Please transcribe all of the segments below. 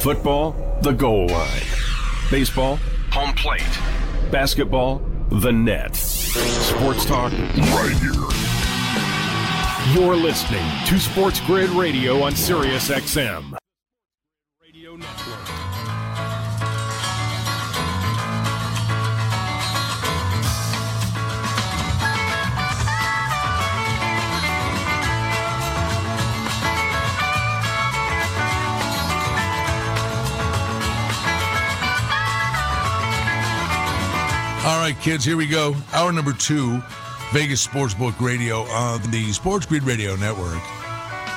Football, the goal line. Baseball, home plate. Basketball, the net. Sports talk right here. You're listening to Sports Grid Radio on Sirius XM. All right, kids, here we go. Hour number two, Vegas Sportsbook Radio on the Sports Grid Radio Network.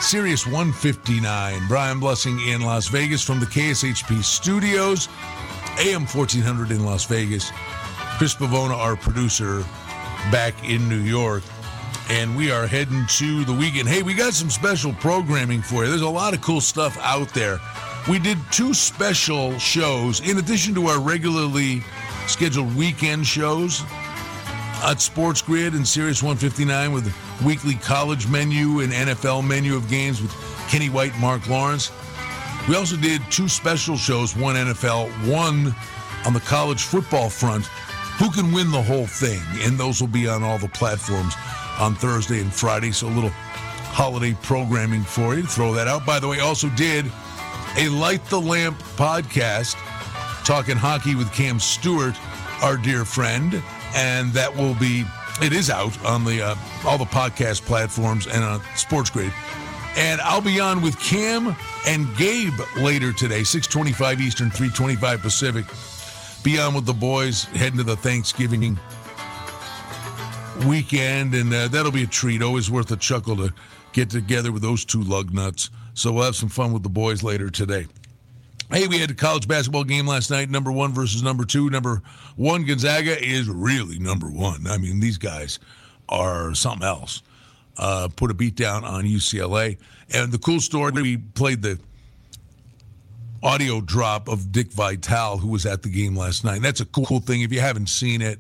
Sirius 159. Brian Blessing in Las Vegas from the KSHP studios, AM 1400 in Las Vegas. Chris Pavona, our producer, back in New York. And we are heading to the weekend. Hey, we got some special programming for you. There's a lot of cool stuff out there. We did two special shows in addition to our regularly scheduled weekend shows at Sports Grid and Sirius 159 with weekly college menu and NFL menu of games with Kenny White and Mark Lawrence. We also did two special shows, one NFL, one on the college football front. Who can win the whole thing? And those will be on all the platforms on Thursday and Friday. So a little holiday programming for you. Throw that out. By the way, also did a Light the Lamp podcast talking hockey with Cam Stewart, our dear friend, and that will be it is out on the uh, all the podcast platforms and on Sports Grid. And I'll be on with Cam and Gabe later today, 625 Eastern, 325 Pacific. Be on with the boys heading to the Thanksgiving weekend, and uh, that'll be a treat. Always worth a chuckle to get together with those two lug nuts. So we'll have some fun with the boys later today. Hey, we had a college basketball game last night, number one versus number two. Number one, Gonzaga is really number one. I mean, these guys are something else. Uh, put a beat down on UCLA. And the cool story, we played the audio drop of Dick Vitale, who was at the game last night. And that's a cool, cool thing. If you haven't seen it,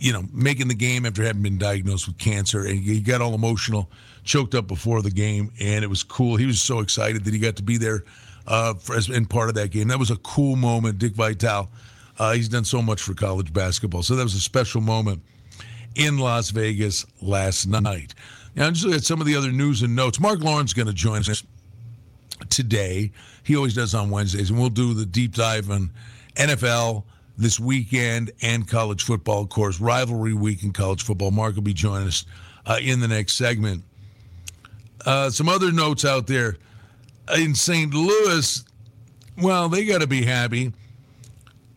you know, making the game after having been diagnosed with cancer, and he got all emotional, choked up before the game, and it was cool. He was so excited that he got to be there uh, for, as in part of that game. That was a cool moment. Dick Vitale, uh, he's done so much for college basketball, so that was a special moment in Las Vegas last night. Now, just look at some of the other news and notes. Mark Lawrence going to join us today. He always does on Wednesdays, and we'll do the deep dive on NFL this weekend and college football. Of course, rivalry week in college football. Mark will be joining us uh, in the next segment. Uh, some other notes out there in St. Louis. Well, they got to be happy,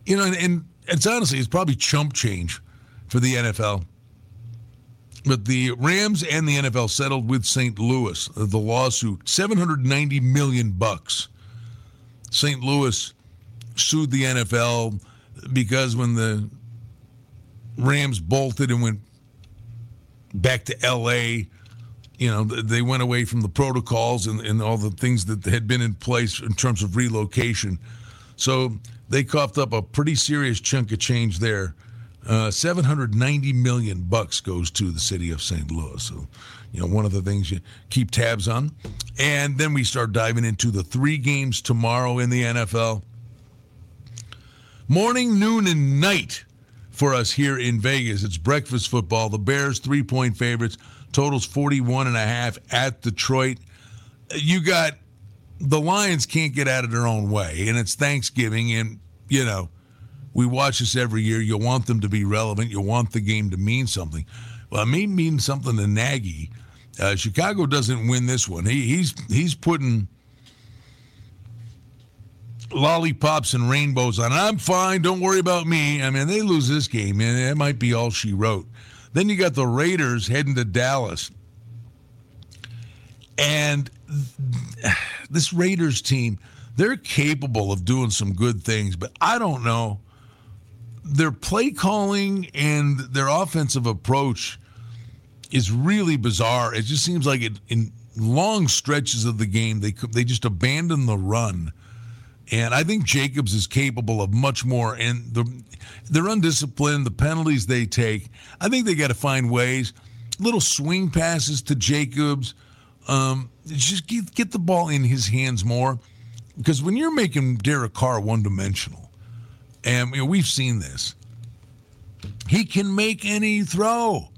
you know. And, and it's honestly, it's probably chump change for the NFL. But the Rams and the NFL settled with St. Louis the lawsuit, 790 million bucks. St. Louis sued the NFL because when the Rams bolted and went back to LA, you know, they went away from the protocols and, and all the things that had been in place in terms of relocation. So they coughed up a pretty serious chunk of change there. Uh, 790 million bucks goes to the city of St. Louis. So, you know, one of the things you keep tabs on. And then we start diving into the three games tomorrow in the NFL. Morning, noon, and night for us here in Vegas. It's breakfast football. The Bears, three point favorites, totals 41 and a half at Detroit. You got the Lions can't get out of their own way, and it's Thanksgiving, and, you know, we watch this every year. You want them to be relevant. You want the game to mean something. Well, it may mean something to Nagy. Uh, Chicago doesn't win this one. He, he's he's putting lollipops and rainbows on. I'm fine. Don't worry about me. I mean, they lose this game, and it might be all she wrote. Then you got the Raiders heading to Dallas. And this Raiders team, they're capable of doing some good things, but I don't know. Their play calling and their offensive approach is really bizarre. It just seems like it, in long stretches of the game, they they just abandon the run and I think Jacobs is capable of much more. And the, they're undisciplined, the penalties they take. I think they got to find ways. Little swing passes to Jacobs. Um, just get, get the ball in his hands more. because when you're making Derek Carr one dimensional, and you know, we've seen this, he can make any throw,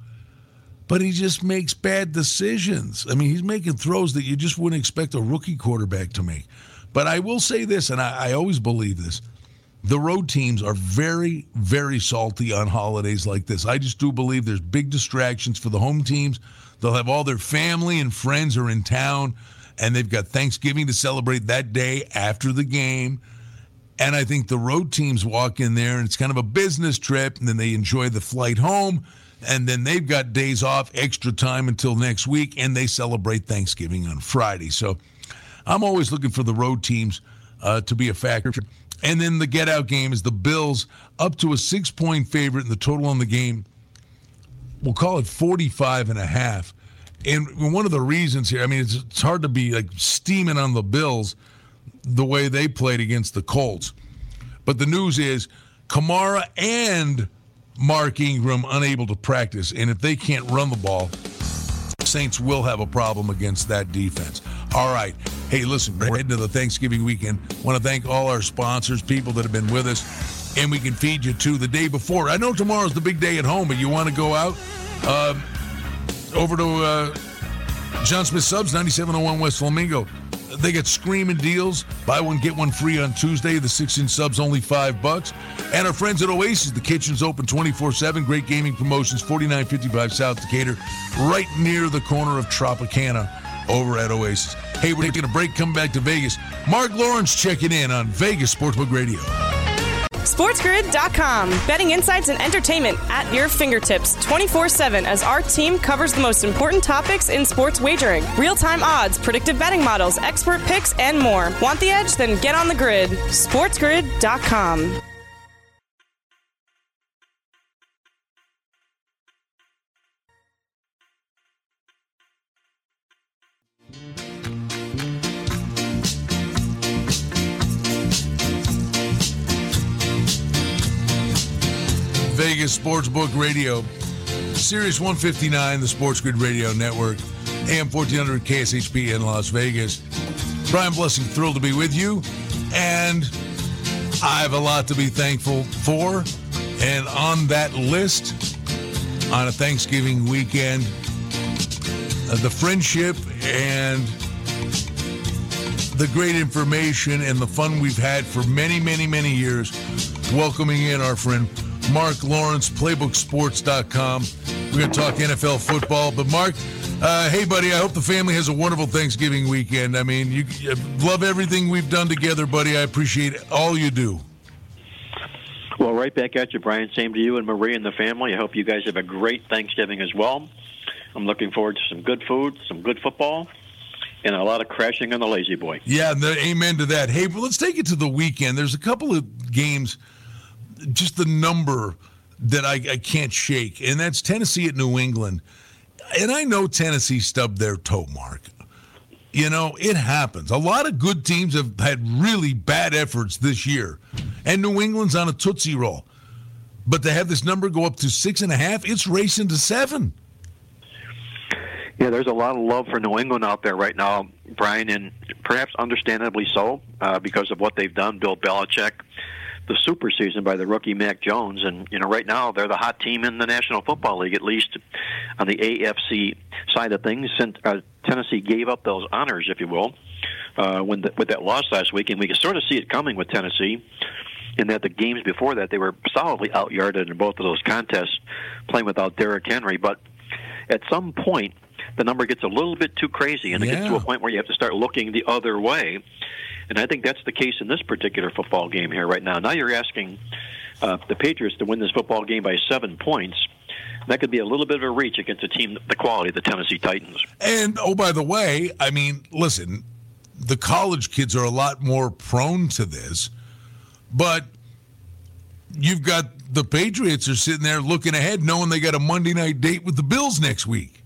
but he just makes bad decisions. I mean, he's making throws that you just wouldn't expect a rookie quarterback to make. But I will say this, and I, I always believe this the road teams are very, very salty on holidays like this. I just do believe there's big distractions for the home teams. They'll have all their family and friends are in town, and they've got Thanksgiving to celebrate that day after the game. And I think the road teams walk in there, and it's kind of a business trip, and then they enjoy the flight home, and then they've got days off, extra time until next week, and they celebrate Thanksgiving on Friday. So I'm always looking for the road teams uh, to be a factor. And then the get out game is the Bills up to a six point favorite in the total on the game. We'll call it 45 and a half. And one of the reasons here, I mean, it's, it's hard to be like steaming on the Bills the way they played against the Colts. But the news is Kamara and Mark Ingram unable to practice. And if they can't run the ball, Saints will have a problem against that defense. All right. Hey, listen, we're heading to the Thanksgiving weekend. Want to thank all our sponsors, people that have been with us, and we can feed you too the day before. I know tomorrow's the big day at home, but you want to go out uh, over to uh, John Smith Subs, 9701 West Flamingo. They get screaming deals. Buy one, get one free on Tuesday. The six inch subs only five bucks. And our friends at Oasis, the kitchen's open 24 7. Great gaming promotions, 4955 South Decatur, right near the corner of Tropicana over at Oasis. Hey, we're taking a break, come back to Vegas. Mark Lawrence checking in on Vegas Sportsbook Radio. SportsGrid.com. Betting insights and entertainment at your fingertips 24 7 as our team covers the most important topics in sports wagering real time odds, predictive betting models, expert picks, and more. Want the edge? Then get on the grid. SportsGrid.com. Vegas Sportsbook Radio, Sirius 159, the Sports Grid Radio Network, AM 1400 KSHP in Las Vegas. Brian Blessing, thrilled to be with you. And I have a lot to be thankful for. And on that list, on a Thanksgiving weekend, uh, the friendship and the great information and the fun we've had for many, many, many years, welcoming in our friend Mark Lawrence, PlaybookSports.com. We're going to talk NFL football. But, Mark, uh, hey, buddy, I hope the family has a wonderful Thanksgiving weekend. I mean, you, you love everything we've done together, buddy. I appreciate all you do. Well, right back at you, Brian. Same to you and Marie and the family. I hope you guys have a great Thanksgiving as well. I'm looking forward to some good food, some good football, and a lot of crashing on the lazy boy. Yeah, the, amen to that. Hey, well, let's take it to the weekend. There's a couple of games – just the number that I, I can't shake, and that's Tennessee at New England. And I know Tennessee stubbed their toe mark. You know, it happens. A lot of good teams have had really bad efforts this year, and New England's on a tootsie roll. But to have this number go up to six and a half, it's racing to seven. Yeah, there's a lot of love for New England out there right now, Brian, and perhaps understandably so uh, because of what they've done. Bill Belichick the super season by the rookie Mac Jones, and you know right now they're the hot team in the National Football League, at least on the AFC side of things. Since uh, Tennessee gave up those honors, if you will, uh, when the, with that loss last week, and we can sort of see it coming with Tennessee. In that the games before that they were solidly outyarded in both of those contests, playing without Derrick Henry. But at some point, the number gets a little bit too crazy, and it yeah. gets to a point where you have to start looking the other way. And I think that's the case in this particular football game here right now. Now you're asking uh, the Patriots to win this football game by seven points. That could be a little bit of a reach against a team the quality of the Tennessee Titans. And oh, by the way, I mean, listen, the college kids are a lot more prone to this, but you've got the Patriots are sitting there looking ahead, knowing they got a Monday night date with the Bills next week.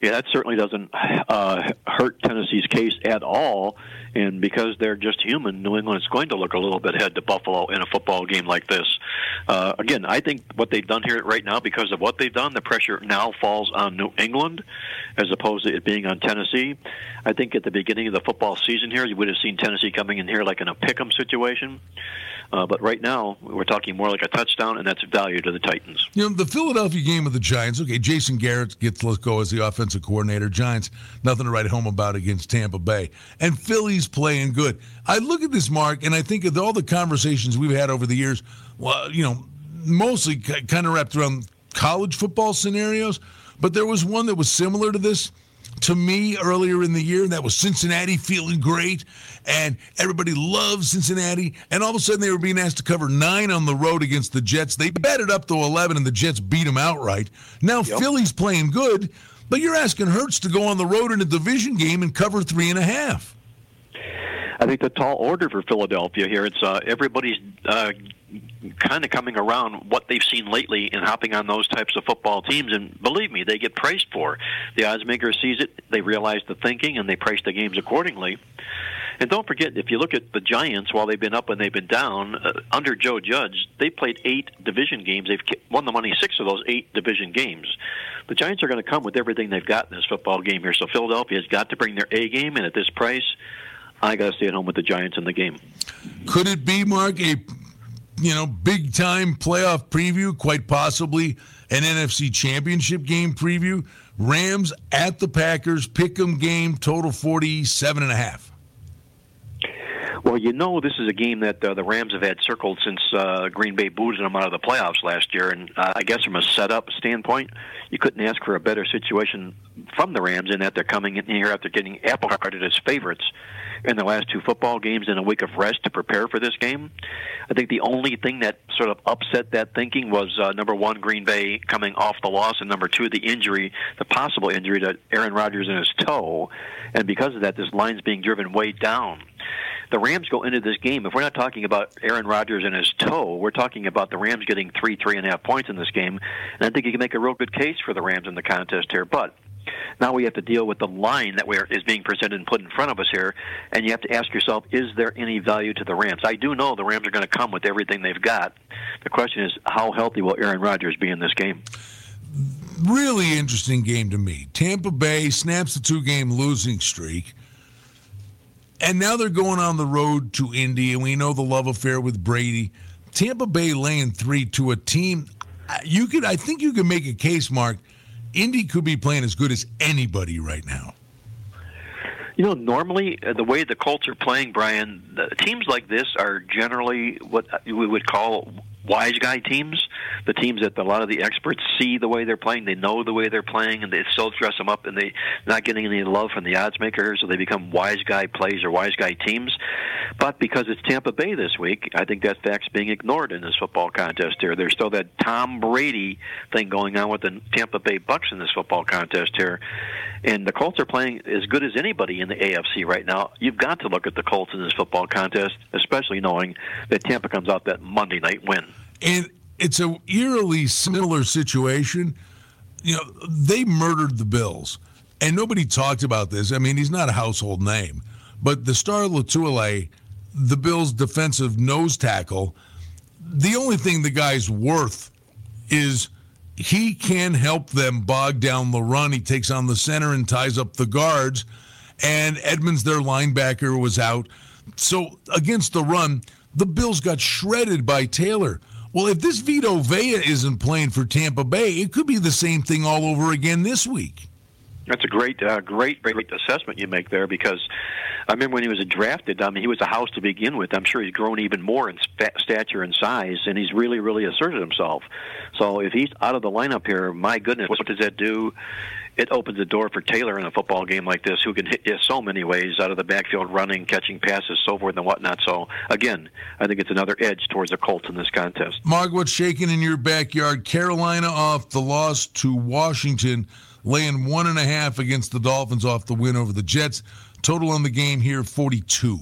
Yeah, that certainly doesn't uh, hurt Tennessee's case at all. And because they're just human, New England is going to look a little bit ahead to Buffalo in a football game like this. Uh, again, I think what they've done here right now, because of what they've done, the pressure now falls on New England as opposed to it being on Tennessee. I think at the beginning of the football season here, you would have seen Tennessee coming in here like in a pick 'em situation. Uh, but right now, we're talking more like a touchdown, and that's value to the Titans. You know, the Philadelphia game with the Giants, okay, Jason Garrett gets let go as the offensive coordinator. Giants, nothing to write home about against Tampa Bay. And Philly's playing good. I look at this, Mark, and I think of all the conversations we've had over the years, well, you know, mostly kind of wrapped around college football scenarios, but there was one that was similar to this to me earlier in the year, and that was Cincinnati feeling great, and everybody loves Cincinnati. And all of a sudden, they were being asked to cover nine on the road against the Jets. They betted up to 11, and the Jets beat them outright. Now, yep. Philly's playing good, but you're asking Hertz to go on the road in a division game and cover three and a half. I think the tall order for Philadelphia here. It's uh, everybody's uh, kind of coming around what they've seen lately and hopping on those types of football teams. And believe me, they get priced for. The odds maker sees it, they realize the thinking, and they price the games accordingly. And don't forget, if you look at the Giants, while they've been up and they've been down, uh, under Joe Judge, they played eight division games. They've won the money six of those eight division games. The Giants are going to come with everything they've got in this football game here. So Philadelphia's got to bring their A game, and at this price, I got to stay at home with the Giants in the game. Could it be, Mark, a you know big time playoff preview? Quite possibly an NFC Championship game preview. Rams at the Packers, pick'em game, total forty-seven and a half. Well, you know, this is a game that uh, the Rams have had circled since uh, Green Bay booted them out of the playoffs last year. And uh, I guess from a setup standpoint, you couldn't ask for a better situation from the Rams in that they're coming in here after getting apple carted as favorites in the last two football games in a week of rest to prepare for this game. I think the only thing that sort of upset that thinking was uh, number one, Green Bay coming off the loss, and number two, the injury, the possible injury to Aaron Rodgers in his toe. And because of that, this line's being driven way down the Rams go into this game, if we're not talking about Aaron Rodgers and his toe, we're talking about the Rams getting three, three and a half points in this game. And I think you can make a real good case for the Rams in the contest here. But now we have to deal with the line that we're, is being presented and put in front of us here, and you have to ask yourself, is there any value to the Rams? I do know the Rams are going to come with everything they've got. The question is, how healthy will Aaron Rodgers be in this game? Really interesting game to me. Tampa Bay snaps the two-game losing streak. And now they're going on the road to Indy, and we know the love affair with Brady. Tampa Bay laying three to a team. You could, I think, you could make a case, Mark, Indy could be playing as good as anybody right now. You know, normally uh, the way the Colts are playing, Brian, the teams like this are generally what we would call wise guy teams, the teams that a lot of the experts see the way they're playing, they know the way they're playing, and they still dress them up, and they not getting any love from the odds makers, so they become wise guy plays or wise guy teams. But because it's Tampa Bay this week, I think that fact's being ignored in this football contest here. There's still that Tom Brady thing going on with the Tampa Bay Bucks in this football contest here. And the Colts are playing as good as anybody in the AFC right now. You've got to look at the Colts in this football contest, especially knowing that Tampa comes out that Monday night win. And it's a eerily similar situation. You know, they murdered the Bills, and nobody talked about this. I mean, he's not a household name, but the star Lotulelei, the Bills' defensive nose tackle, the only thing the guy's worth is he can help them bog down the run. He takes on the center and ties up the guards. And Edmunds, their linebacker, was out. So against the run, the Bills got shredded by Taylor. Well, if this Vita Vea isn't playing for Tampa Bay, it could be the same thing all over again this week. That's a great, uh, great, great assessment you make there because I remember when he was drafted. I mean, he was a house to begin with. I'm sure he's grown even more in stature and size, and he's really, really asserted himself. So if he's out of the lineup here, my goodness, what does that do? It opens the door for Taylor in a football game like this, who can hit you so many ways out of the backfield, running, catching passes, so forth and whatnot. So again, I think it's another edge towards the Colts in this contest. Mark, what's shaking in your backyard? Carolina off the loss to Washington laying one and a half against the Dolphins off the win over the Jets. Total on the game here 42.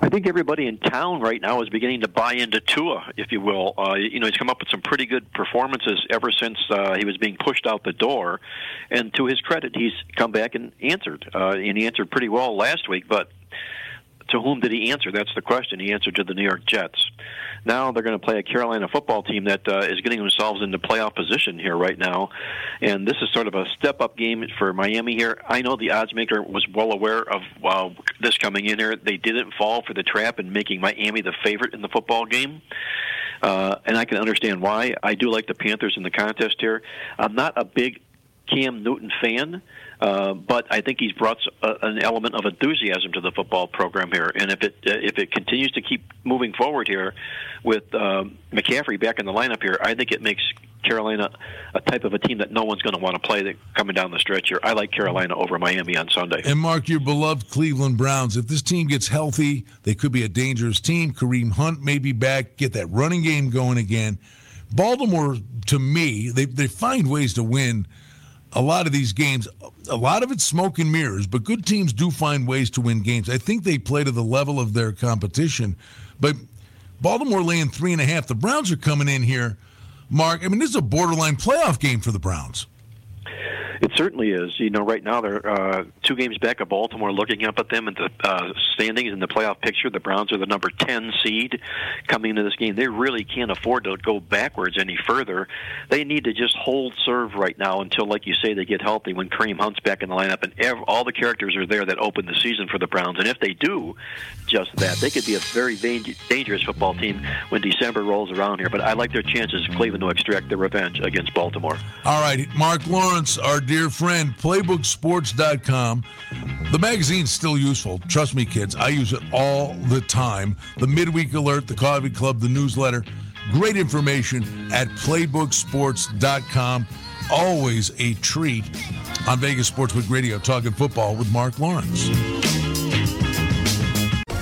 I think everybody in town right now is beginning to buy into Tua, if you will. Uh, you know, he's come up with some pretty good performances ever since uh, he was being pushed out the door, and to his credit, he's come back and answered, uh, and he answered pretty well last week. But to whom did he answer? That's the question. He answered to the New York Jets. Now they're going to play a Carolina football team that uh, is getting themselves into playoff position here right now, and this is sort of a step-up game for Miami here. I know the odds maker was well aware of uh, this coming in here. They didn't fall for the trap in making Miami the favorite in the football game. Uh, and I can understand why. I do like the Panthers in the contest here. I'm not a big Cam Newton fan, uh, but I think he's brought a, an element of enthusiasm to the football program here. And if it uh, if it continues to keep moving forward here, with um, McCaffrey back in the lineup here, I think it makes Carolina a type of a team that no one's going to want to play that coming down the stretch here. I like Carolina over Miami on Sunday. And Mark, your beloved Cleveland Browns, if this team gets healthy, they could be a dangerous team. Kareem Hunt may be back, get that running game going again. Baltimore, to me, they, they find ways to win a lot of these games. A lot of it's smoke and mirrors, but good teams do find ways to win games. I think they play to the level of their competition. But Baltimore laying three and a half. The Browns are coming in here, Mark. I mean, this is a borderline playoff game for the Browns. It certainly is. You know, right now they're uh, two games back of Baltimore. Looking up at them in the uh, standings in the playoff picture, the Browns are the number ten seed coming into this game. They really can't afford to go backwards any further. They need to just hold serve right now until, like you say, they get healthy. When Kareem Hunt's back in the lineup, and ev- all the characters are there that opened the season for the Browns. And if they do just that, they could be a very dangerous football team when December rolls around here. But I like their chances, Cleveland, to extract their revenge against Baltimore. All right, Mark Lawrence, our dear friend, playbooksports.com. The magazine's still useful. Trust me, kids. I use it all the time. The midweek alert, the coffee club, the newsletter. Great information at playbooksports.com. Always a treat on Vegas Sportsbook Radio, talking football with Mark Lawrence.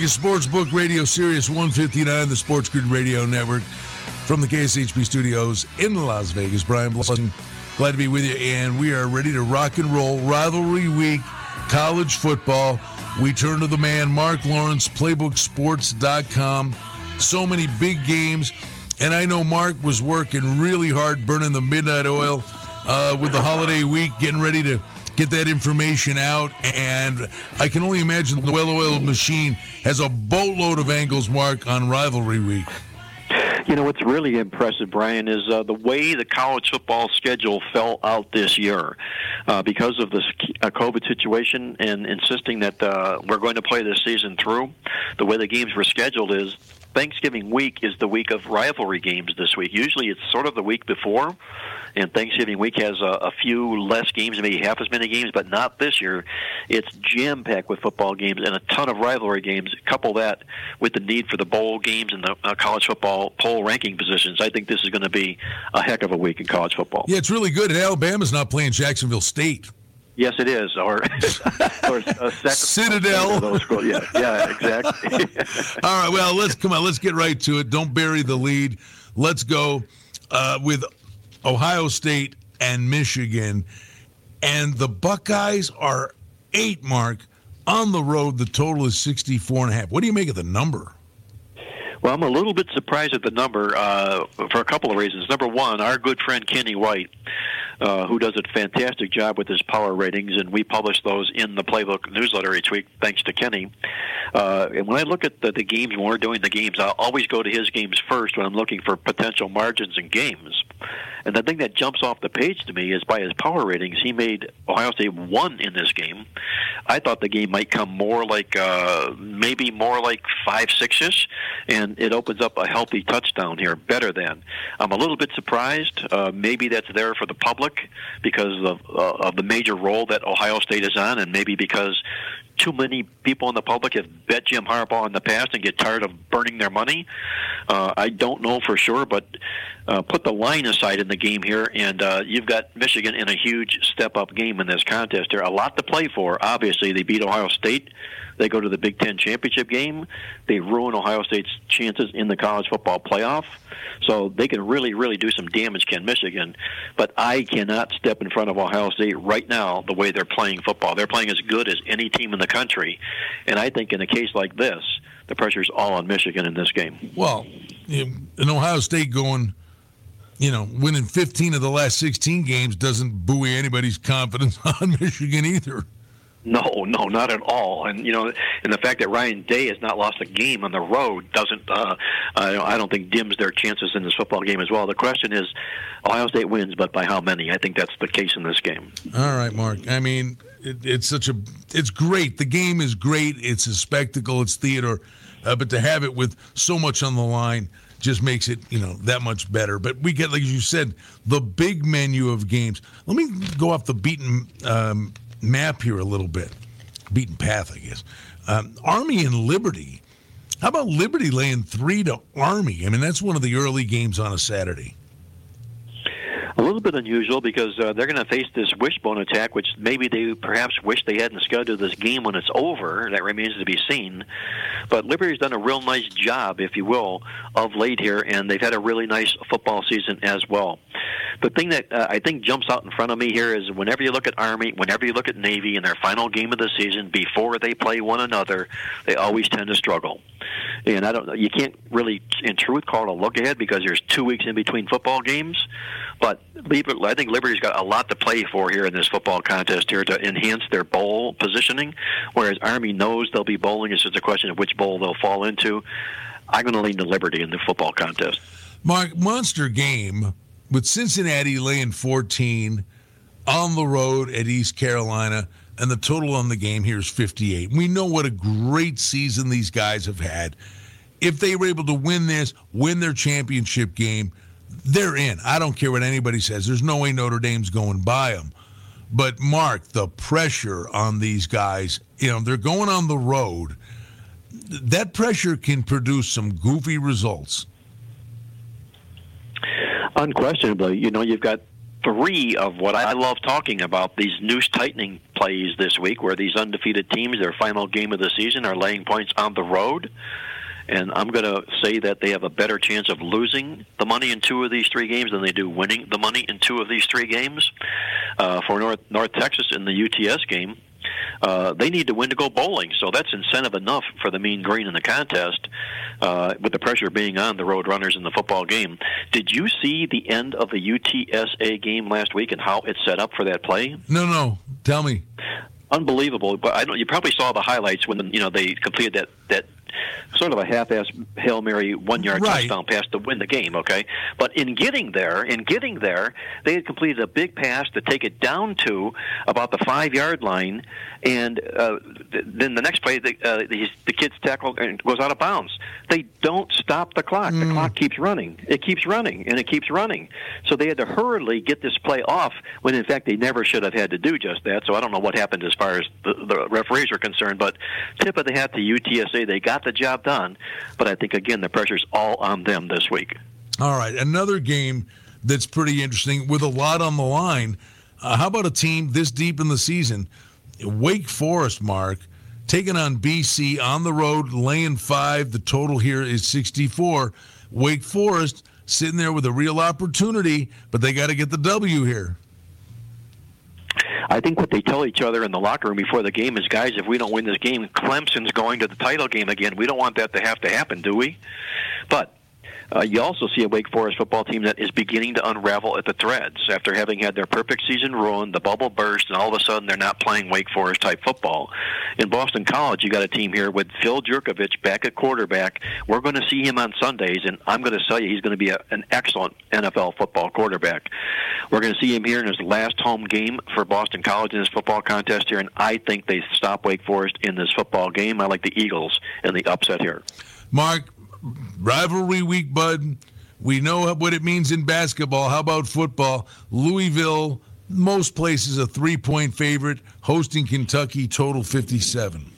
You, Sportsbook Radio Sirius 159, the Sports Grid Radio Network, from the KSHP studios in Las Vegas. Brian Blessing, glad to be with you, and we are ready to rock and roll. Rivalry week, college football. We turn to the man, Mark Lawrence, PlaybookSports.com. So many big games, and I know Mark was working really hard, burning the midnight oil uh, with the holiday week, getting ready to get that information out. And I can only imagine the well oiled machine has a boatload of angles, Mark, on rivalry week. You know what's really impressive, Brian, is uh, the way the college football schedule fell out this year uh, because of this uh, COVID situation and insisting that uh, we're going to play this season through. The way the games were scheduled is Thanksgiving week is the week of rivalry games this week. Usually it's sort of the week before and Thanksgiving week has a, a few less games, maybe half as many games, but not this year. It's jam packed with football games and a ton of rivalry games. Couple that with the need for the bowl games and the uh, college football poll ranking positions. I think this is going to be a heck of a week in college football. Yeah, it's really good. And Alabama's not playing Jacksonville State. Yes, it is. Or, or Citadel. Yeah, yeah, exactly. All right. Well, let's come on. Let's get right to it. Don't bury the lead. Let's go uh, with Ohio State and Michigan. And the Buckeyes are eight mark on the road. The total is 64 and a half. What do you make of the number? Well, I'm a little bit surprised at the number uh, for a couple of reasons. Number one, our good friend Kenny White, uh, who does a fantastic job with his power ratings, and we publish those in the Playbook newsletter each week, thanks to Kenny. Uh, and when I look at the, the games, when we're doing the games, I'll always go to his games first when I'm looking for potential margins in games. And the thing that jumps off the page to me is by his power ratings, he made Ohio State one in this game. I thought the game might come more like uh, maybe more like five sixes, and it opens up a healthy touchdown here, better than. I'm a little bit surprised. Uh, maybe that's there for the public because of, uh, of the major role that Ohio State is on, and maybe because too many people in the public have bet Jim Harbaugh in the past and get tired of burning their money. Uh, I don't know for sure, but uh, put the line aside in the game here, and uh, you've got Michigan in a huge step-up game in this contest. There a lot to play for. Obviously, they beat Ohio State. They go to the Big Ten championship game. They ruin Ohio State's chances in the college football playoff. So they can really, really do some damage, can Michigan. But I cannot step in front of Ohio State right now the way they're playing football. They're playing as good as any team in the country. And I think in a case like this, the pressure's all on Michigan in this game. Well, in Ohio State going you know, winning 15 of the last 16 games doesn't buoy anybody's confidence on Michigan either. No, no, not at all. And you know, and the fact that Ryan Day has not lost a game on the road doesn't, uh, I don't think, dims their chances in this football game as well. The question is, Ohio State wins, but by how many? I think that's the case in this game. All right, Mark. I mean, it, it's such a, it's great. The game is great. It's a spectacle. It's theater, uh, but to have it with so much on the line just makes it you know that much better. But we get, like you said, the big menu of games. Let me go off the beaten. Um, map here a little bit. Beaten path, I guess. Um, Army and Liberty. How about Liberty laying three to Army? I mean, that's one of the early games on a Saturday a little bit unusual because uh, they're going to face this wishbone attack, which maybe they perhaps wish they hadn't scheduled this game when it's over. That remains to be seen. But Liberty's done a real nice job, if you will, of late here, and they've had a really nice football season as well. The thing that uh, I think jumps out in front of me here is whenever you look at Army, whenever you look at Navy in their final game of the season before they play one another, they always tend to struggle. And I don't, you can't really, in truth, call it a look ahead because there's two weeks in between football games. But I think Liberty's got a lot to play for here in this football contest here to enhance their bowl positioning. Whereas Army knows they'll be bowling. It's just a question of which bowl they'll fall into. I'm going to lean to Liberty in the football contest. Mark, monster game with Cincinnati laying 14 on the road at East Carolina, and the total on the game here is 58. We know what a great season these guys have had. If they were able to win this, win their championship game, they're in. I don't care what anybody says. There's no way Notre Dame's going by them. But Mark, the pressure on these guys, you know, they're going on the road. That pressure can produce some goofy results. Unquestionably, you know, you've got three of what I love talking about these noose tightening plays this week, where these undefeated teams, their final game of the season, are laying points on the road and I'm going to say that they have a better chance of losing the money in two of these three games than they do winning the money in two of these three games. Uh, for North North Texas in the UTS game, uh, they need to win to go bowling. So that's incentive enough for the Mean Green in the contest, uh, with the pressure being on the Road Runners in the football game. Did you see the end of the UTSA game last week and how it set up for that play? No, no. Tell me. Unbelievable, but I don't. You probably saw the highlights when you know they completed that that sort of a half-ass hail mary one-yard right. touchdown pass to win the game. Okay, but in getting there, in getting there, they had completed a big pass to take it down to about the five-yard line, and uh, then the next play, the, uh, the, the kids tackle and goes out of bounds. They don't stop the clock. Mm. The clock keeps running. It keeps running, and it keeps running. So they had to hurriedly get this play off when, in fact, they never should have had to do just that. So I don't know what happened as far as the, the referees are concerned, but tip of the hat to UTSA. They got the job done, but I think again the pressure's all on them this week. All right, another game that's pretty interesting with a lot on the line. Uh, how about a team this deep in the season? Wake Forest, Mark, taking on BC on the road, laying five. The total here is 64. Wake Forest sitting there with a real opportunity, but they got to get the W here. I think what they tell each other in the locker room before the game is, guys, if we don't win this game, Clemson's going to the title game again. We don't want that to have to happen, do we? But Uh, you also see a Wake Forest football team that is beginning to unravel at the threads after having had their perfect season ruined, the bubble burst, and all of a sudden they're not playing Wake Forest type football. In Boston College, you got a team here with Phil Jurkovec back at quarterback. We're going to see him on Sundays, and I'm going to tell you he's going to be a, an excellent NFL football quarterback. We're going to see him here in his last home game for Boston College in this football contest here, and I think they stop Wake Forest in this football game. I like the Eagles in the upset here. Mark, rivalry week, bud. We know what it means in basketball. How about football? Louisville, most places a three point favorite, hosting Kentucky, total 57.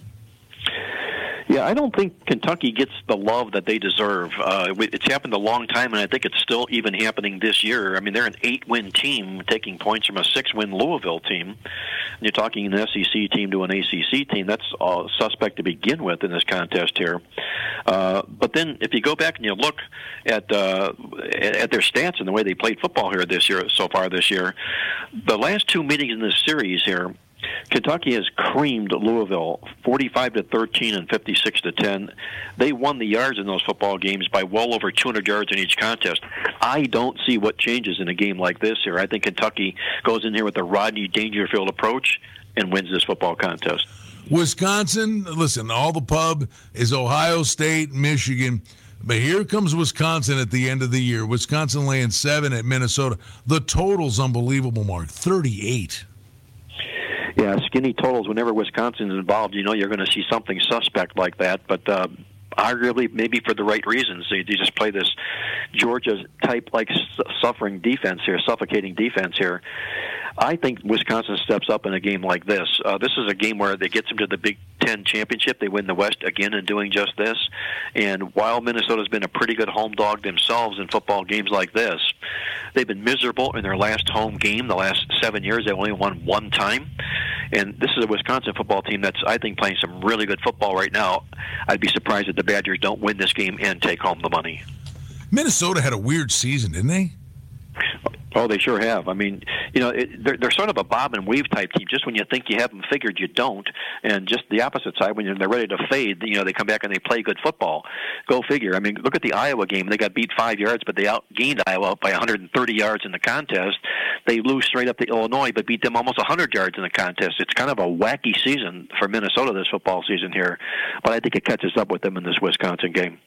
Yeah, I don't think Kentucky gets the love that they deserve. Uh, it's happened a long time, and I think it's still even happening this year. I mean, they're an eight-win team taking points from a six-win Louisville team. And you're talking an SEC team to an ACC team. That's a suspect to begin with in this contest here. Uh, but then, if you go back and you look at uh, at their stats and the way they played football here this year, so far this year, the last two meetings in this series here Kentucky has creamed Louisville 45 to 13 and 56 to 10. They won the yards in those football games by well over 200 yards in each contest. I don't see what changes in a game like this here. I think Kentucky goes in here with the Rodney Dangerfield approach and wins this football contest. Wisconsin, listen, all the pub is Ohio State, Michigan. But here comes Wisconsin at the end of the year. Wisconsin laying seven at Minnesota. The total's unbelievable, Mark 38. Yeah, skinny totals. Whenever Wisconsin's involved, you know you're going to see something suspect like that. But uh, arguably, maybe for the right reasons, they, they just play this Georgia type like suffering defense here, suffocating defense here. I think Wisconsin steps up in a game like this. Uh, this is a game where they get them to the Big Ten championship. They win the West again in doing just this. And while Minnesota's been a pretty good home dog themselves in football games like this, they've been miserable in their last home game. The last seven years, they only won one time. And this is a Wisconsin football team that's, I think, playing some really good football right now. I'd be surprised if the Badgers don't win this game and take home the money. Minnesota had a weird season, didn't they? Oh, they sure have. I mean, you know, it, they're they're sort of a bob and weave type team. Just when you think you have them figured, you don't. And just the opposite side, when they're ready to fade, you know, they come back and they play good football. Go figure. I mean, look at the Iowa game. They got beat five yards, but they outgained Iowa by 130 yards in the contest. They lose straight up to Illinois, but beat them almost 100 yards in the contest. It's kind of a wacky season for Minnesota this football season here, but I think it catches up with them in this Wisconsin game.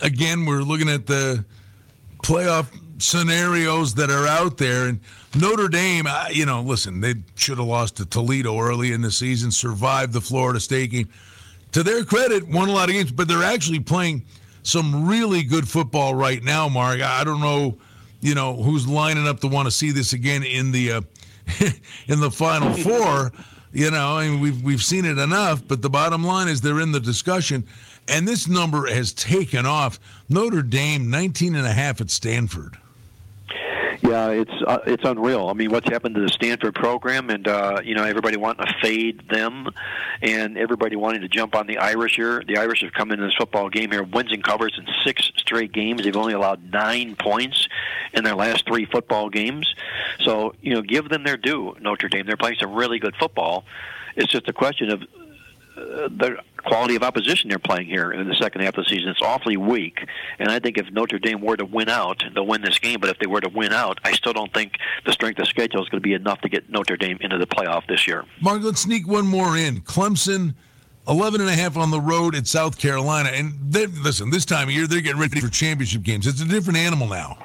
Again, we're looking at the playoff scenarios that are out there. And Notre Dame, you know, listen, they should have lost to Toledo early in the season, survived the Florida State game. To their credit, won a lot of games, but they're actually playing some really good football right now, Mark. I don't know, you know, who's lining up to want to see this again in the uh, in the Final Four. You know, I mean, we've we've seen it enough, but the bottom line is they're in the discussion, and this number has taken off. Notre Dame, 19 and a half at Stanford. Yeah, it's uh, it's unreal. I mean, what's happened to the Stanford program, and uh, you know, everybody wanting to fade them, and everybody wanting to jump on the Irish here. The Irish have come into this football game here, wins and covers in six straight games. They've only allowed nine points in their last three football games. So, you know, give them their due. Notre Dame, they're playing some really good football. It's just a question of uh, the quality of opposition they're playing here in the second half of the season. It's awfully weak, and I think if Notre Dame were to win out, they'll win this game. But if they were to win out, I still don't think the strength of schedule is going to be enough to get Notre Dame into the playoff this year. Mark, let's sneak one more in. Clemson. 11 and a half on the road at South Carolina. And listen, this time of year, they're getting ready for championship games. It's a different animal now.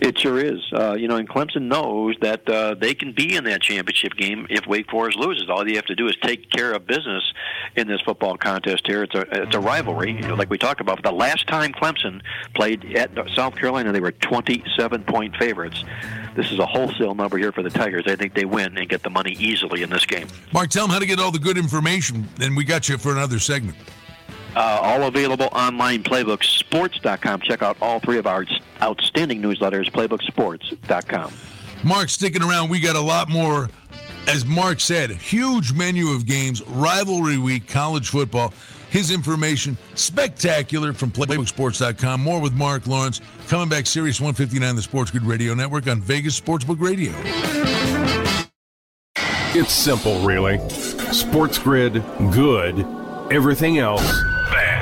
It sure is. Uh, you know, and Clemson knows that uh, they can be in that championship game if Wake Forest loses. All you have to do is take care of business in this football contest here. It's a it's a rivalry, you know, like we talked about. The last time Clemson played at South Carolina, they were 27 point favorites. This is a wholesale number here for the Tigers. I think they win and get the money easily in this game. Mark, tell them how to get all the good information, and we got you for another segment. Uh, all available online, playbooksports.com. Check out all three of our outstanding newsletters, playbooksports.com. Mark, sticking around, we got a lot more. As Mark said, huge menu of games, rivalry week, college football. His information, spectacular from playbooksports.com. More with Mark Lawrence. Coming back, Sirius 159, the Sports Grid Radio Network on Vegas Sportsbook Radio. It's simple, really. Sports Grid, good. Everything else,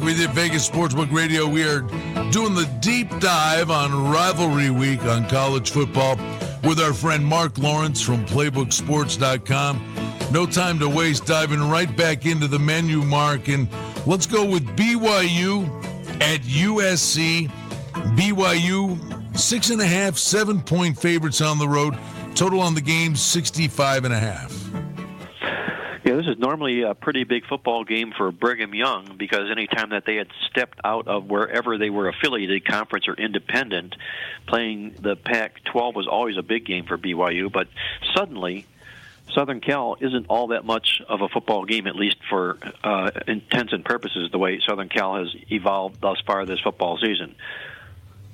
with you, Vegas Sportsbook Radio. We are doing the deep dive on rivalry week on college football with our friend Mark Lawrence from PlaybookSports.com. No time to waste, diving right back into the menu, Mark. And let's go with BYU at USC. BYU, six and a half, seven point favorites on the road. Total on the game, 65 and a half. Yeah, this is normally a pretty big football game for Brigham Young because anytime that they had stepped out of wherever they were affiliated, conference or independent, playing the Pac 12 was always a big game for BYU. But suddenly, Southern Cal isn't all that much of a football game, at least for uh, intents and purposes, the way Southern Cal has evolved thus far this football season.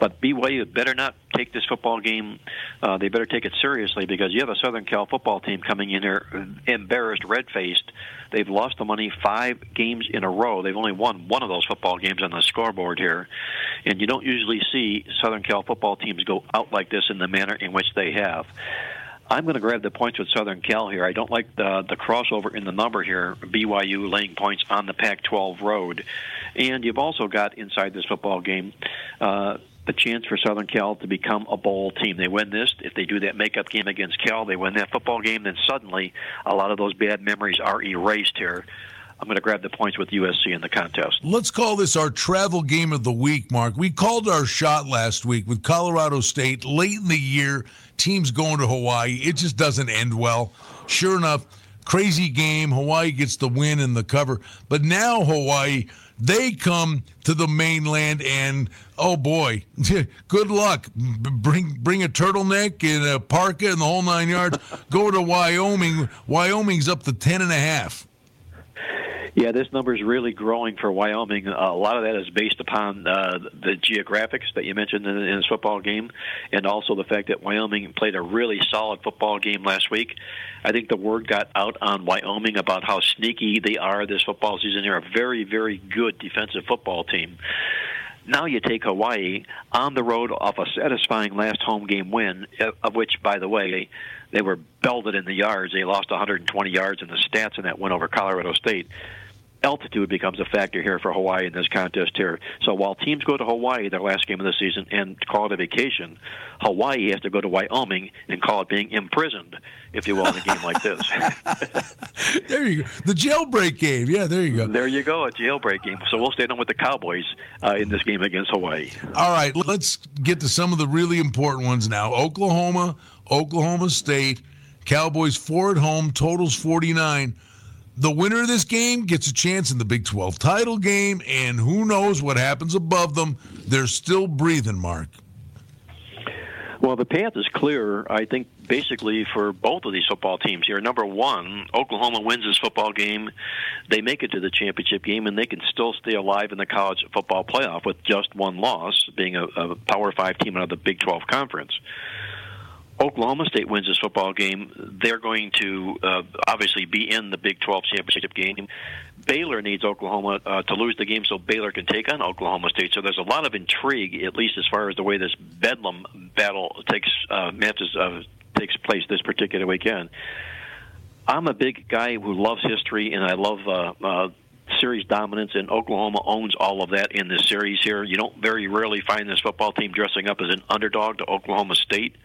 But BYU better not take this football game. Uh, they better take it seriously because you have a Southern Cal football team coming in here embarrassed, red faced. They've lost the money five games in a row. They've only won one of those football games on the scoreboard here. And you don't usually see Southern Cal football teams go out like this in the manner in which they have. I'm going to grab the points with Southern Cal here. I don't like the the crossover in the number here. BYU laying points on the Pac-12 road, and you've also got inside this football game uh, a chance for Southern Cal to become a bowl team. They win this. If they do that makeup game against Cal, they win that football game, then suddenly a lot of those bad memories are erased here. I'm going to grab the points with USC in the contest. Let's call this our travel game of the week, Mark. We called our shot last week with Colorado State late in the year, teams going to Hawaii. It just doesn't end well. Sure enough, crazy game. Hawaii gets the win and the cover. But now Hawaii they come to the mainland and oh boy, good luck. Bring bring a turtleneck and a parka and the whole nine yards. Go to Wyoming. Wyoming's up to ten and a half. Yeah, this number is really growing for Wyoming. Uh, a lot of that is based upon uh, the geographics that you mentioned in, in this football game, and also the fact that Wyoming played a really solid football game last week. I think the word got out on Wyoming about how sneaky they are this football season. They're a very, very good defensive football team. Now you take Hawaii on the road off a satisfying last home game win, of which, by the way, they were belted in the yards. They lost 120 yards in the stats in that win over Colorado State altitude becomes a factor here for Hawaii in this contest here. So while teams go to Hawaii their last game of the season and call it a vacation, Hawaii has to go to Wyoming and call it being imprisoned, if you will, in a game like this. there you go. The jailbreak game. Yeah, there you go. There you go, a jailbreak game. So we'll stay on with the Cowboys uh, in this game against Hawaii. All right, let's get to some of the really important ones now. Oklahoma, Oklahoma State, Cowboys four at home, totals 49 the winner of this game gets a chance in the Big 12 title game, and who knows what happens above them. They're still breathing, Mark. Well, the path is clear, I think, basically for both of these football teams here. Number one, Oklahoma wins this football game. They make it to the championship game, and they can still stay alive in the college football playoff with just one loss, being a, a Power Five team out of the Big 12 Conference. Oklahoma State wins this football game, they're going to uh, obviously be in the Big 12 championship game. Baylor needs Oklahoma uh, to lose the game so Baylor can take on Oklahoma State. So there's a lot of intrigue, at least as far as the way this Bedlam battle takes uh, matches uh, takes place this particular weekend. I'm a big guy who loves history, and I love uh, uh, series dominance, and Oklahoma owns all of that in this series here. You don't very rarely find this football team dressing up as an underdog to Oklahoma State.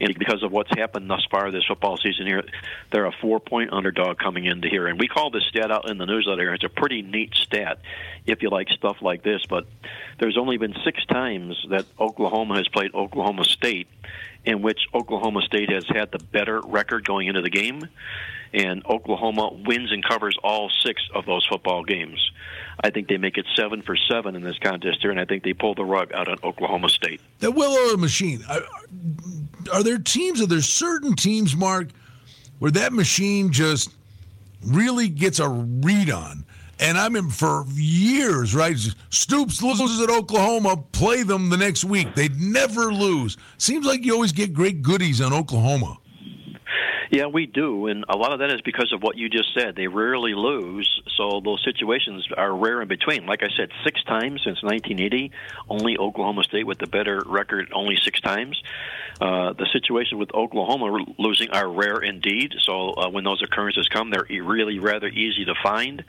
And because of what's happened thus far this football season here, they're a four point underdog coming into here. And we call this stat out in the newsletter. It's a pretty neat stat if you like stuff like this. But there's only been six times that Oklahoma has played Oklahoma State in which Oklahoma State has had the better record going into the game. And Oklahoma wins and covers all six of those football games. I think they make it seven for seven in this contest here, and I think they pull the rug out on Oklahoma State. The well-oiled machine. Are, are there teams? Are there certain teams, Mark, where that machine just really gets a read on? And I mean, for years, right? Stoops loses at Oklahoma, play them the next week. They'd never lose. Seems like you always get great goodies on Oklahoma. Yeah, we do, and a lot of that is because of what you just said. They rarely lose, so those situations are rare in between. Like I said, six times since 1980, only Oklahoma State with the better record only six times. Uh, the situation with Oklahoma losing are rare indeed. So uh, when those occurrences come, they're really rather easy to find.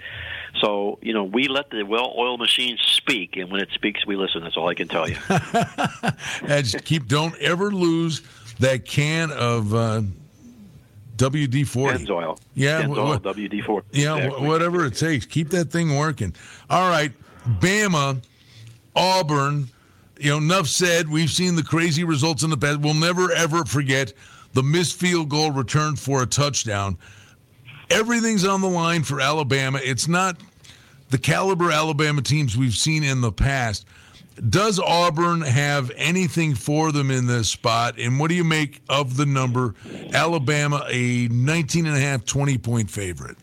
So you know, we let the well-oiled machine speak, and when it speaks, we listen. That's all I can tell you. and keep don't ever lose that can of. Uh WD forty. oil. Yeah, WD forty. Yeah, exactly. whatever it takes. Keep that thing working. All right, Bama, Auburn. You know, enough said. We've seen the crazy results in the past. We'll never ever forget the missed field goal returned for a touchdown. Everything's on the line for Alabama. It's not the caliber Alabama teams we've seen in the past. Does Auburn have anything for them in this spot? And what do you make of the number? Alabama, a 19 and a half, 20 point favorite.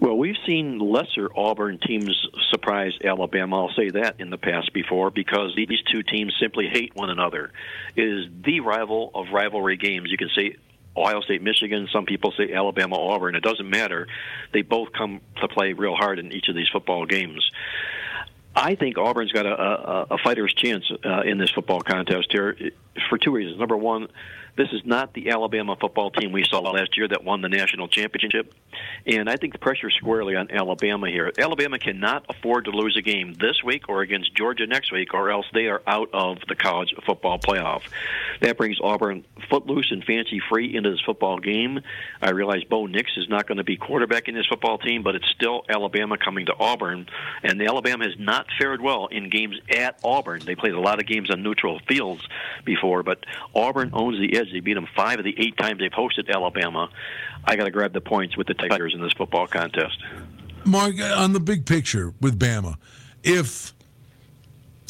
Well, we've seen lesser Auburn teams surprise Alabama. I'll say that in the past before because these two teams simply hate one another. It is the rival of rivalry games. You can say Ohio State, Michigan. Some people say Alabama, Auburn. It doesn't matter. They both come to play real hard in each of these football games. I think Auburn's got a, a, a fighter's chance uh, in this football contest here for two reasons. Number one, this is not the Alabama football team we saw last year that won the national championship. And I think the pressure is squarely on Alabama here. Alabama cannot afford to lose a game this week or against Georgia next week, or else they are out of the college football playoff. That brings Auburn footloose and fancy free into this football game. I realize Bo Nix is not going to be quarterback in this football team, but it's still Alabama coming to Auburn. And the Alabama has not fared well in games at Auburn. They played a lot of games on neutral fields before, but Auburn owns the They beat them five of the eight times they've hosted Alabama. I got to grab the points with the Tigers in this football contest. Mark, on the big picture with Bama, if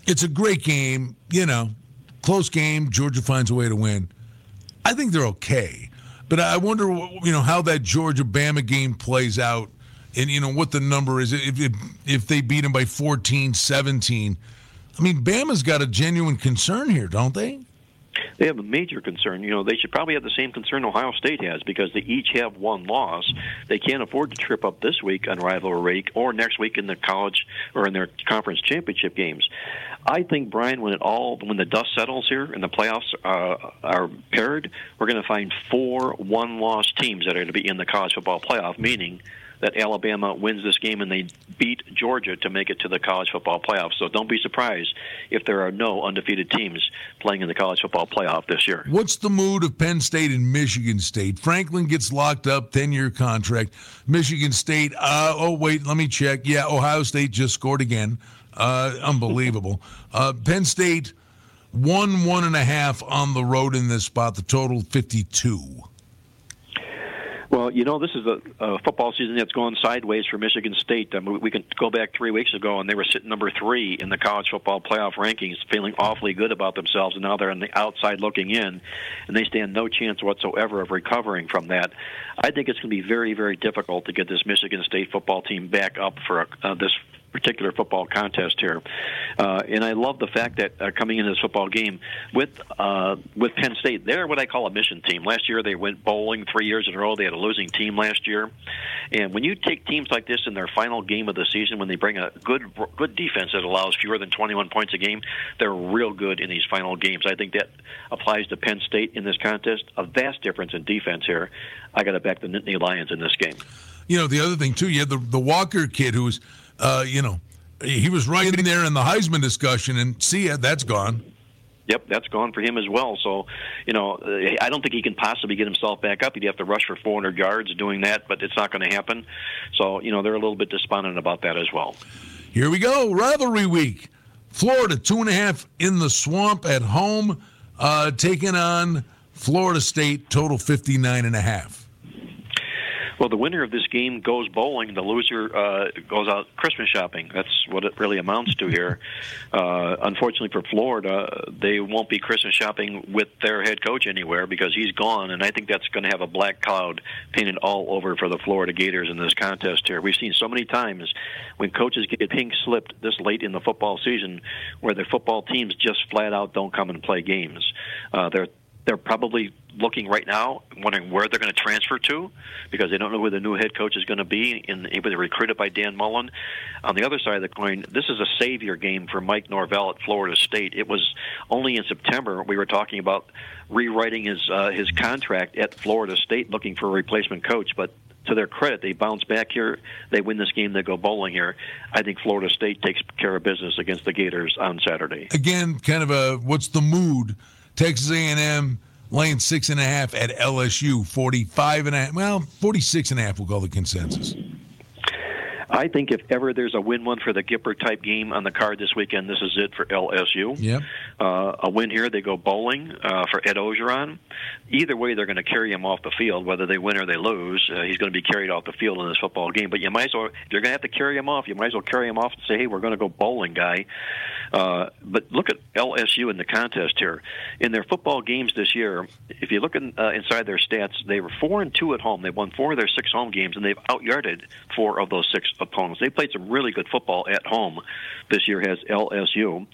it's a great game, you know, close game, Georgia finds a way to win. I think they're okay, but I wonder, you know, how that Georgia Bama game plays out, and you know what the number is if if, if they beat them by 14, 17. I mean, Bama's got a genuine concern here, don't they? They have a major concern. You know, they should probably have the same concern Ohio State has because they each have one loss. They can't afford to trip up this week on rivalry or next week in the college or in their conference championship games. I think Brian, when it all when the dust settles here and the playoffs uh, are paired, we're going to find four one-loss teams that are going to be in the college football playoff, meaning that Alabama wins this game and they beat Georgia to make it to the college football playoff. So don't be surprised if there are no undefeated teams playing in the college football playoff this year. What's the mood of Penn State and Michigan State? Franklin gets locked up, 10 year contract. Michigan State, uh, oh, wait, let me check. Yeah, Ohio State just scored again. Uh, unbelievable. Uh, Penn State, one, one and a half on the road in this spot, the total 52. You know, this is a, a football season that's gone sideways for Michigan State. I mean, we can go back three weeks ago, and they were sitting number three in the college football playoff rankings, feeling awfully good about themselves, and now they're on the outside looking in, and they stand no chance whatsoever of recovering from that. I think it's going to be very, very difficult to get this Michigan State football team back up for uh, this particular football contest here. Uh, and I love the fact that uh, coming into this football game with uh, with Penn State, they're what I call a mission team. Last year they went bowling three years in a row. They had a losing team last year. And when you take teams like this in their final game of the season, when they bring a good good defense that allows fewer than 21 points a game, they're real good in these final games. I think that applies to Penn State in this contest. A vast difference in defense here. I got to back the Nittany Lions in this game. You know, the other thing too, you had the the Walker kid who's uh, you know, he was right in there in the Heisman discussion, and see ya, that's gone. Yep, that's gone for him as well. So, you know, I don't think he can possibly get himself back up. He'd have to rush for 400 yards doing that, but it's not going to happen. So, you know, they're a little bit despondent about that as well. Here we go, rivalry week. Florida two and a half in the swamp at home, uh, taking on Florida State. Total 59 and a half. Well, the winner of this game goes bowling. The loser uh, goes out Christmas shopping. That's what it really amounts to here. Uh, unfortunately for Florida, they won't be Christmas shopping with their head coach anywhere because he's gone, and I think that's going to have a black cloud painted all over for the Florida Gators in this contest here. We've seen so many times when coaches get pink slipped this late in the football season where the football teams just flat out don't come and play games. Uh, they're they're probably looking right now, wondering where they're going to transfer to, because they don't know who the new head coach is going to be. and In they're recruited by Dan Mullen. On the other side of the coin, this is a savior game for Mike Norvell at Florida State. It was only in September we were talking about rewriting his uh, his contract at Florida State, looking for a replacement coach, but. To their credit, they bounce back here. They win this game. They go bowling here. I think Florida State takes care of business against the Gators on Saturday. Again, kind of a what's the mood Texas A&M laying six and a half at LSU, 45 and a half. Well, 46 and a half, we'll call the consensus. I think if ever there's a win-one for the Gipper type game on the card this weekend, this is it for LSU. Yep. Uh, a win here, they go bowling uh, for Ed Orgeron. Either way, they're going to carry him off the field, whether they win or they lose. Uh, he's going to be carried off the field in this football game. But you might as well, if you're going to have to carry him off, you might as well carry him off and say, hey, we're going to go bowling, guy. Uh, but look at LSU in the contest here. In their football games this year, if you look in, uh, inside their stats, they were four and two at home. They won four of their six home games, and they've outyarded four of those six opponents. They played some really good football at home. This year has LSU.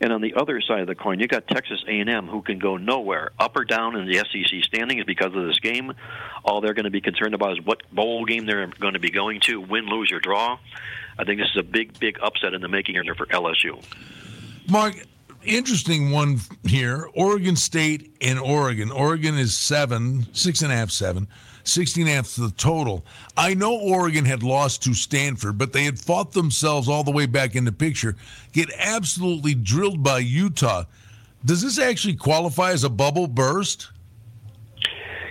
And on the other side of the coin, you got Texas A&M, who can go nowhere, up or down in the SEC standings because of this game. All they're going to be concerned about is what bowl game they're going to be going to, win, lose, or draw. I think this is a big, big upset in the making here for LSU. Mark, interesting one here. Oregon State and Oregon. Oregon is seven, six and a half, seven. 16 and a half the total. I know Oregon had lost to Stanford, but they had fought themselves all the way back in the picture, get absolutely drilled by Utah. Does this actually qualify as a bubble burst?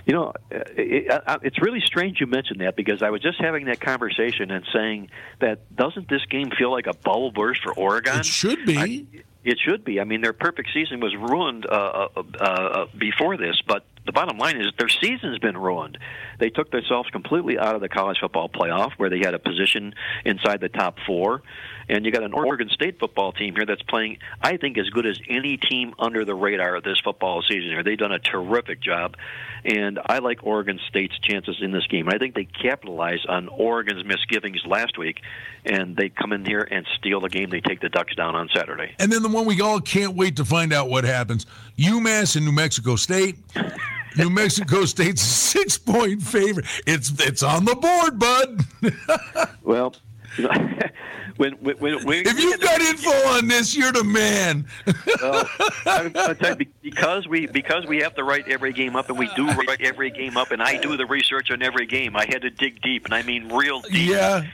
You know, it's really strange you mentioned that because I was just having that conversation and saying that doesn't this game feel like a bubble burst for Oregon? It should be. I, it should be. I mean, their perfect season was ruined uh, uh, uh, before this, but the bottom line is their season's been ruined. They took themselves completely out of the college football playoff, where they had a position inside the top four, and you got an Oregon State football team here that's playing, I think, as good as any team under the radar this football season. Here, they've done a terrific job, and I like Oregon State's chances in this game. I think they capitalize on Oregon's misgivings last week, and they come in here and steal the game. They take the Ducks down on Saturday. And then the one we all can't wait to find out what happens: UMass and New Mexico State. New Mexico State's six point favorite. It's it's on the board, bud. well, when, when, when, if you've got info on this, you're the man. well, you, because we because we have to write every game up, and we do write every game up, and I do the research on every game. I had to dig deep, and I mean real deep. Yeah.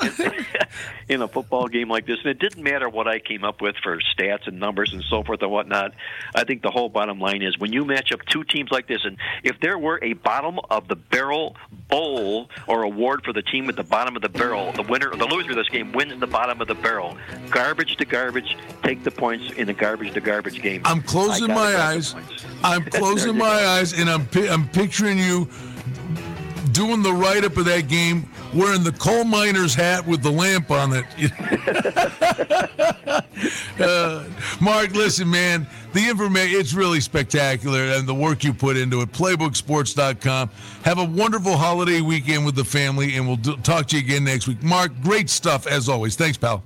in a football game like this. And it didn't matter what I came up with for stats and numbers and so forth and whatnot. I think the whole bottom line is when you match up two teams like this, and if there were a bottom of the barrel bowl or award for the team at the bottom of the barrel, the winner, the loser of this game wins the bottom of the barrel. Garbage to garbage, take the points in a garbage to garbage game. I'm closing my eyes. I'm closing my eyes, and I'm I'm picturing you doing the write up of that game wearing the coal miner's hat with the lamp on it. uh, Mark, listen, man, the information, it's really spectacular and the work you put into it. Playbooksports.com. Have a wonderful holiday weekend with the family, and we'll do, talk to you again next week. Mark, great stuff as always. Thanks, pal.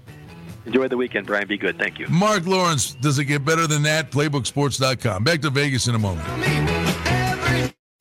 Enjoy the weekend, Brian. Be good. Thank you. Mark Lawrence, does it get better than that? Playbooksports.com. Back to Vegas in a moment.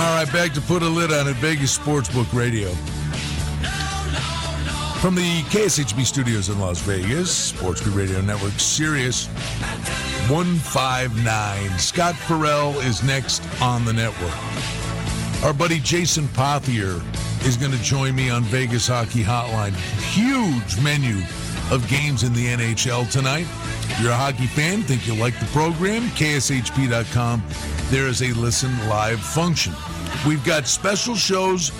All right, back to put a lid on it. Vegas Sportsbook Radio. From the KSHP studios in Las Vegas, Sports Radio Network, Sirius 159. Scott Farrell is next on the network. Our buddy Jason Pothier is going to join me on Vegas Hockey Hotline. Huge menu of games in the NHL tonight. If you're a hockey fan, think you'll like the program, kshp.com. There is a listen live function. We've got special shows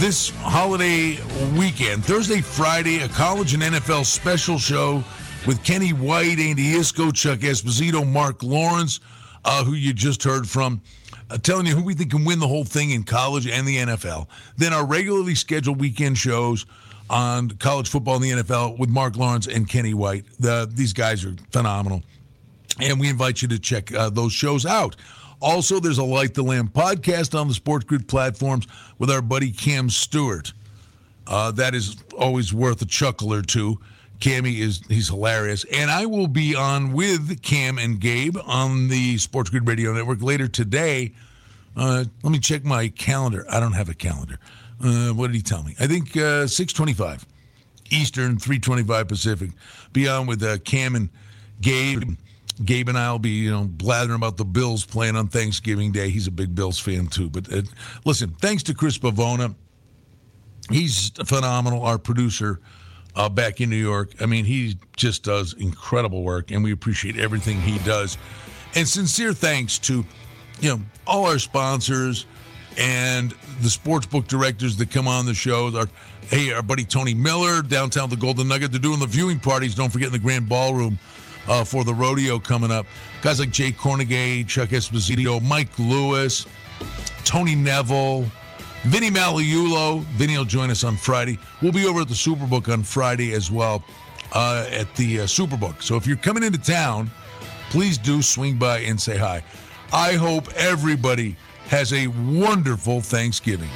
this holiday weekend, Thursday, Friday, a college and NFL special show with Kenny White, Andy Iskoe, Chuck Esposito, Mark Lawrence, uh, who you just heard from. Uh, telling you who we think can win the whole thing in college and the NFL. Then our regularly scheduled weekend shows on college football and the NFL with Mark Lawrence and Kenny White. The, these guys are phenomenal. And we invite you to check uh, those shows out. Also, there's a Light the Lamp podcast on the Sports Grid platforms with our buddy Cam Stewart. Uh, that is always worth a chuckle or two. Cammy is he's hilarious, and I will be on with Cam and Gabe on the Sports Grid Radio Network later today. Uh, let me check my calendar. I don't have a calendar. Uh, what did he tell me? I think uh, six twenty-five Eastern, three twenty-five Pacific. Be on with uh, Cam and Gabe. Gabe and I will be, you know, blathering about the Bills playing on Thanksgiving Day. He's a big Bills fan too. But uh, listen, thanks to Chris Pavona. He's phenomenal. Our producer uh, back in New York. I mean, he just does incredible work, and we appreciate everything he does. And sincere thanks to, you know, all our sponsors and the sports book directors that come on the show. Our hey, our buddy Tony Miller downtown the Golden Nugget. They're doing the viewing parties. Don't forget in the Grand Ballroom uh, for the rodeo coming up. Guys like Jay Kornegay, Chuck Esposito, Mike Lewis, Tony Nevill, Vinny Magliulo. Vinny will join us on Friday. We'll be over at the Superbook on Friday as well uh, at the uh, Superbook. So if you're coming into town, please do swing by and say hi. I hope everybody has a wonderful Thanksgiving.